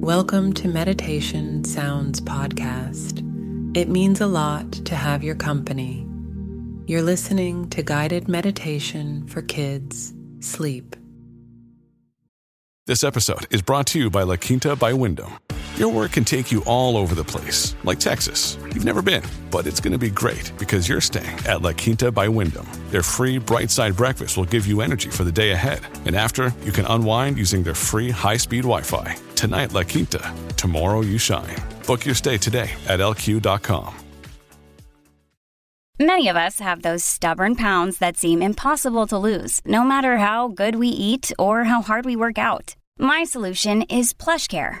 Welcome to Meditation Sounds Podcast. It means a lot to have your company. You're listening to guided meditation for kids, sleep. This episode is brought to you by La Quinta by Wyndham. Your work can take you all over the place, like Texas. You've never been, but it's going to be great because you're staying at La Quinta by Wyndham. Their free bright side breakfast will give you energy for the day ahead. And after, you can unwind using their free high speed Wi Fi. Tonight, La Quinta. Tomorrow, you shine. Book your stay today at lq.com. Many of us have those stubborn pounds that seem impossible to lose, no matter how good we eat or how hard we work out. My solution is PlushCare.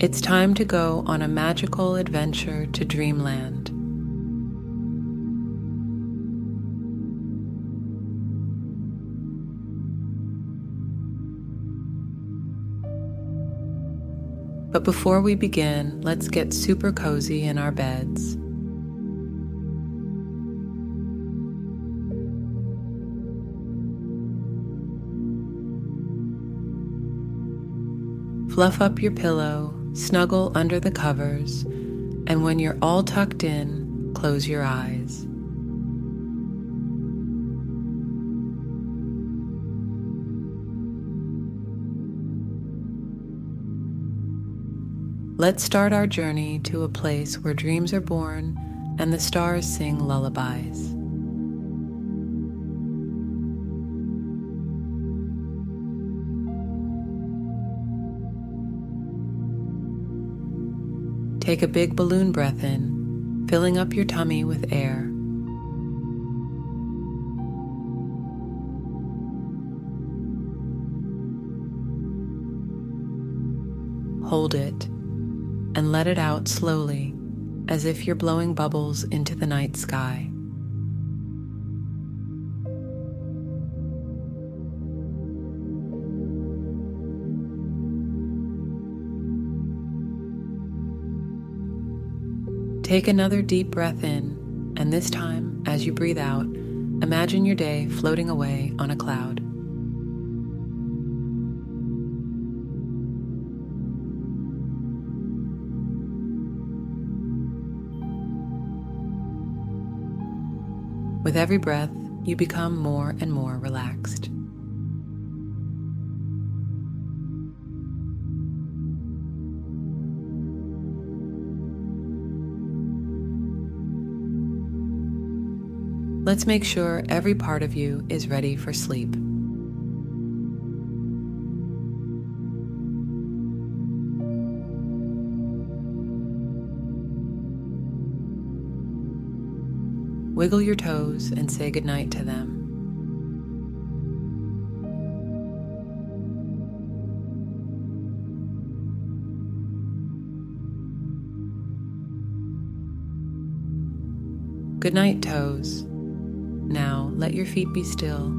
It's time to go on a magical adventure to dreamland. But before we begin, let's get super cozy in our beds. Fluff up your pillow, snuggle under the covers, and when you're all tucked in, close your eyes. Let's start our journey to a place where dreams are born and the stars sing lullabies. Take a big balloon breath in, filling up your tummy with air. Hold it and let it out slowly as if you're blowing bubbles into the night sky. Take another deep breath in, and this time, as you breathe out, imagine your day floating away on a cloud. With every breath, you become more and more relaxed. Let's make sure every part of you is ready for sleep. Wiggle your toes and say goodnight to them. Good night, toes. Now let your feet be still.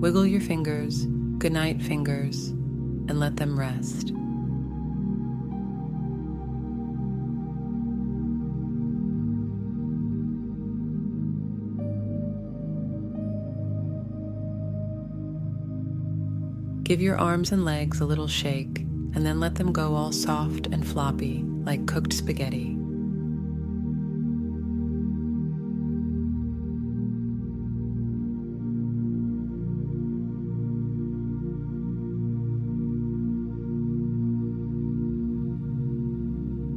Wiggle your fingers, good night fingers, and let them rest. Give your arms and legs a little shake, and then let them go all soft and floppy like cooked spaghetti.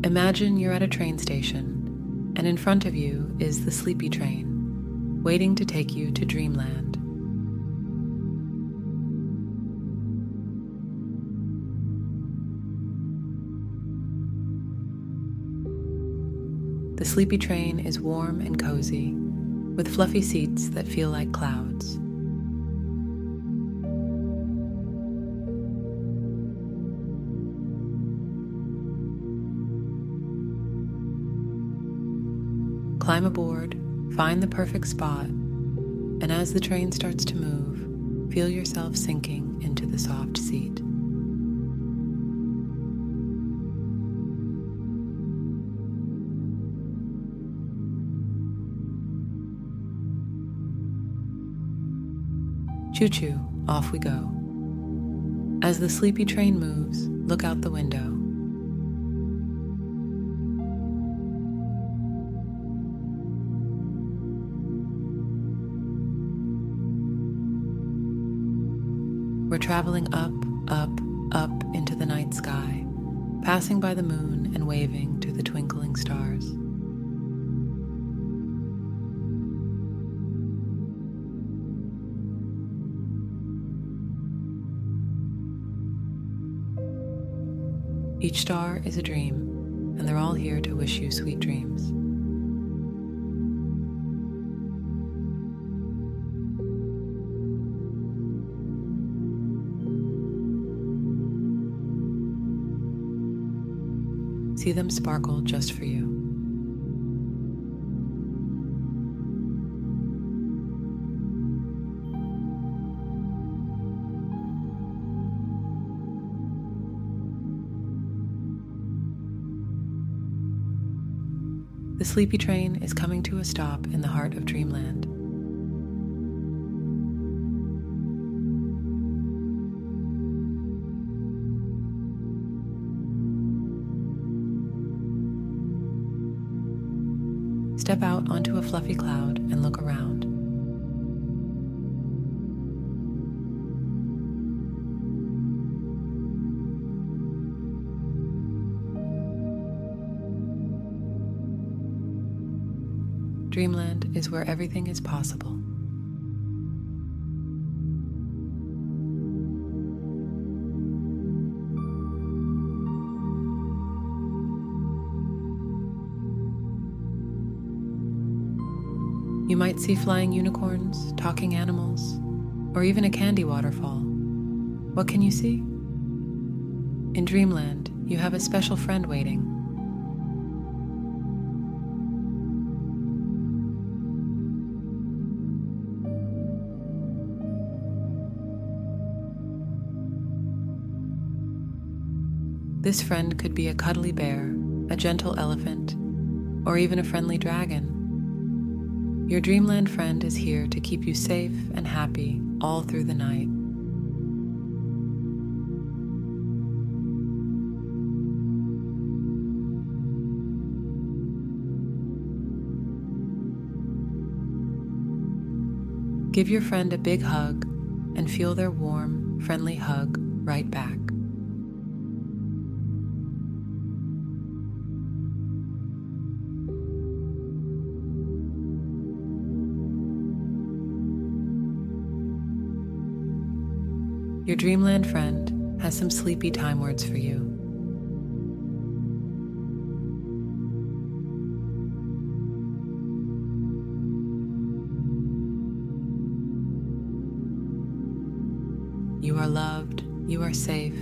Imagine you're at a train station, and in front of you is the sleepy train, waiting to take you to dreamland. Sleepy train is warm and cozy, with fluffy seats that feel like clouds. Climb aboard, find the perfect spot, and as the train starts to move, feel yourself sinking into the soft seat. Choo choo, off we go. As the sleepy train moves, look out the window. We're traveling up, up, up into the night sky, passing by the moon and waving to the twinkling stars. Each star is a dream, and they're all here to wish you sweet dreams. See them sparkle just for you. Sleepy train is coming to a stop in the heart of dreamland. Step out onto a fluffy cloud and look around. Dreamland is where everything is possible. You might see flying unicorns, talking animals, or even a candy waterfall. What can you see? In Dreamland, you have a special friend waiting. This friend could be a cuddly bear, a gentle elephant, or even a friendly dragon. Your dreamland friend is here to keep you safe and happy all through the night. Give your friend a big hug and feel their warm, friendly hug right back. Your dreamland friend has some sleepy time words for you. You are loved, you are safe,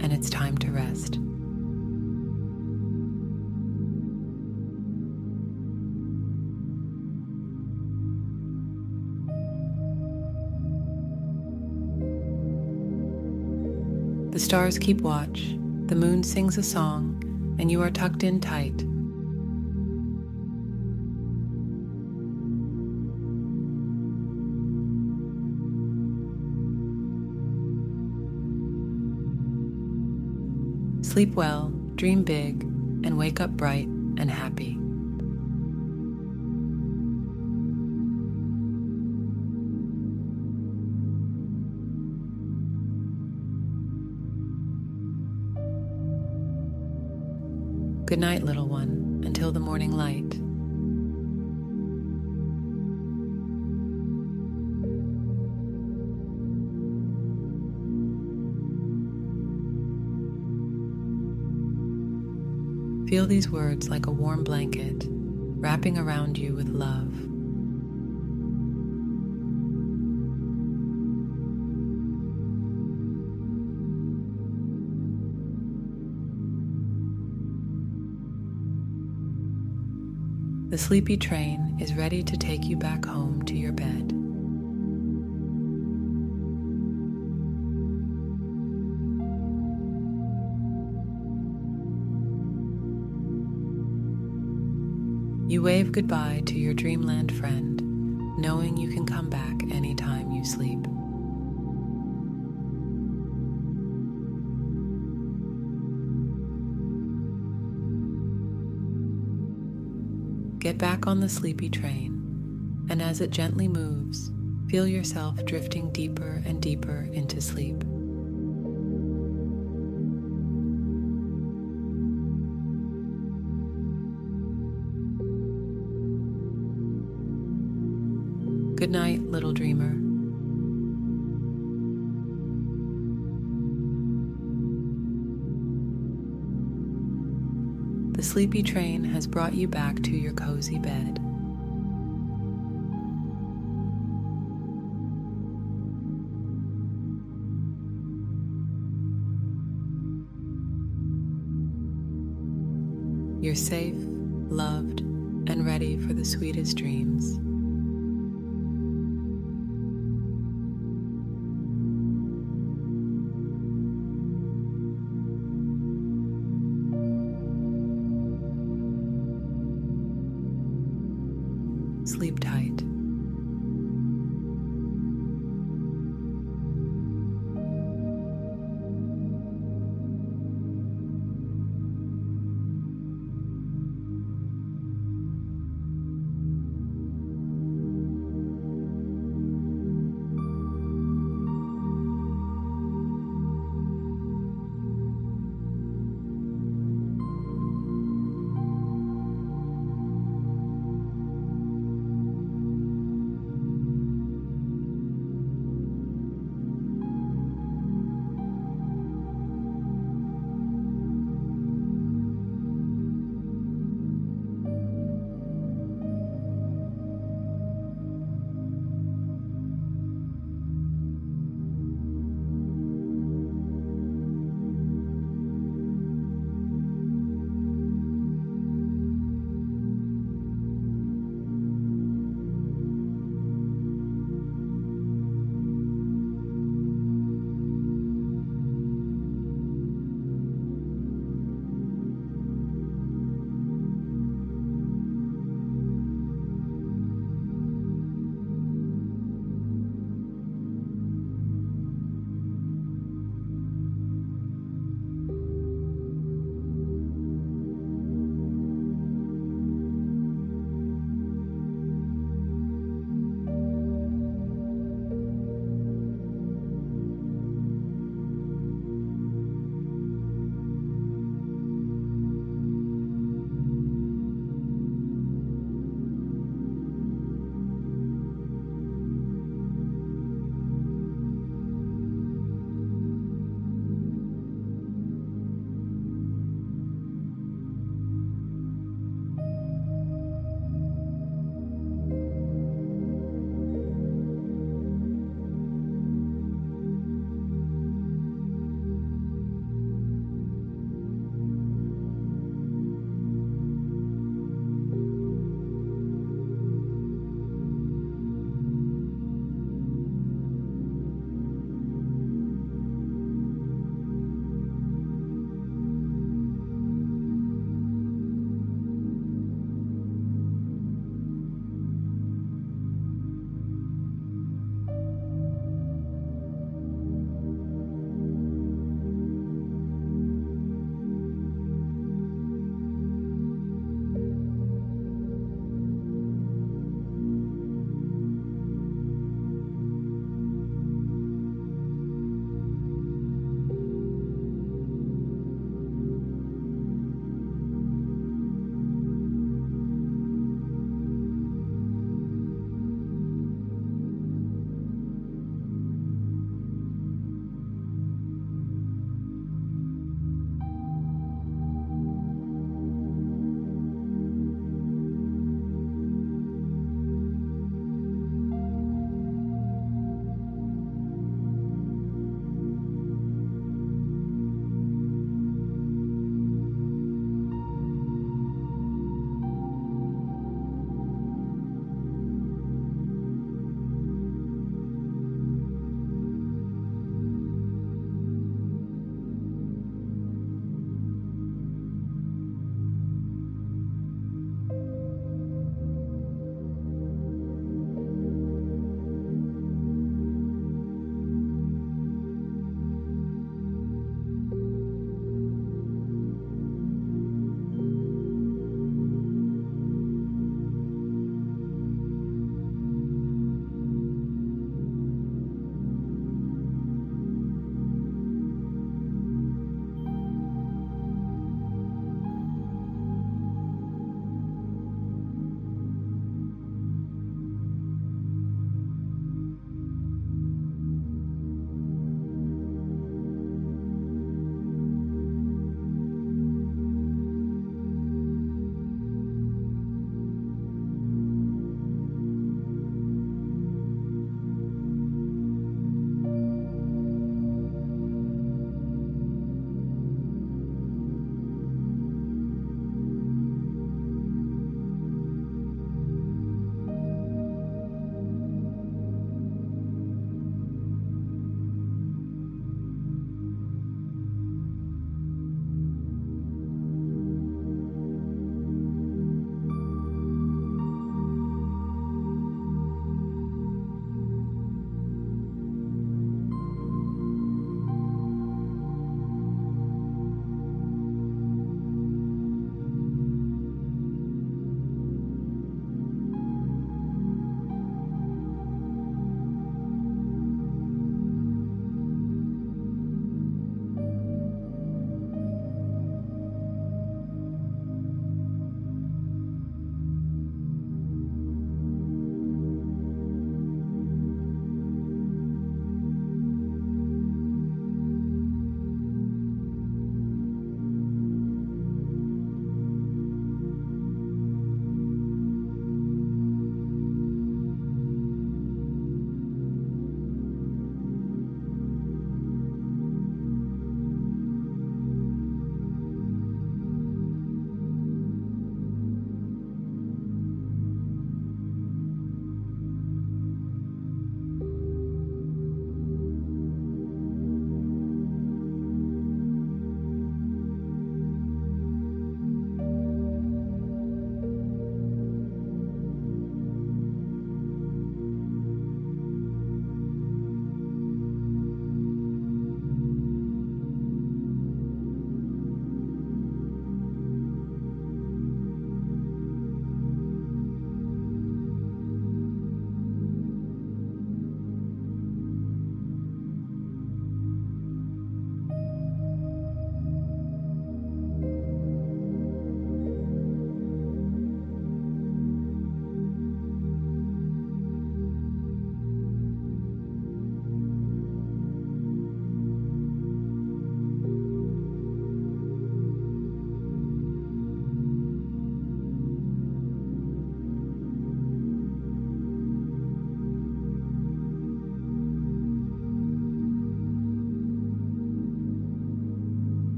and it's time to rest. The stars keep watch, the moon sings a song, and you are tucked in tight. Sleep well, dream big, and wake up bright and happy. Good night, little one, until the morning light. Feel these words like a warm blanket wrapping around you with love. The sleepy train is ready to take you back home to your bed. You wave goodbye to your dreamland friend, knowing you can come back anytime you sleep. Get back on the sleepy train, and as it gently moves, feel yourself drifting deeper and deeper into sleep. Good night, The sleepy train has brought you back to your cozy bed. You're safe, loved, and ready for the sweetest dreams.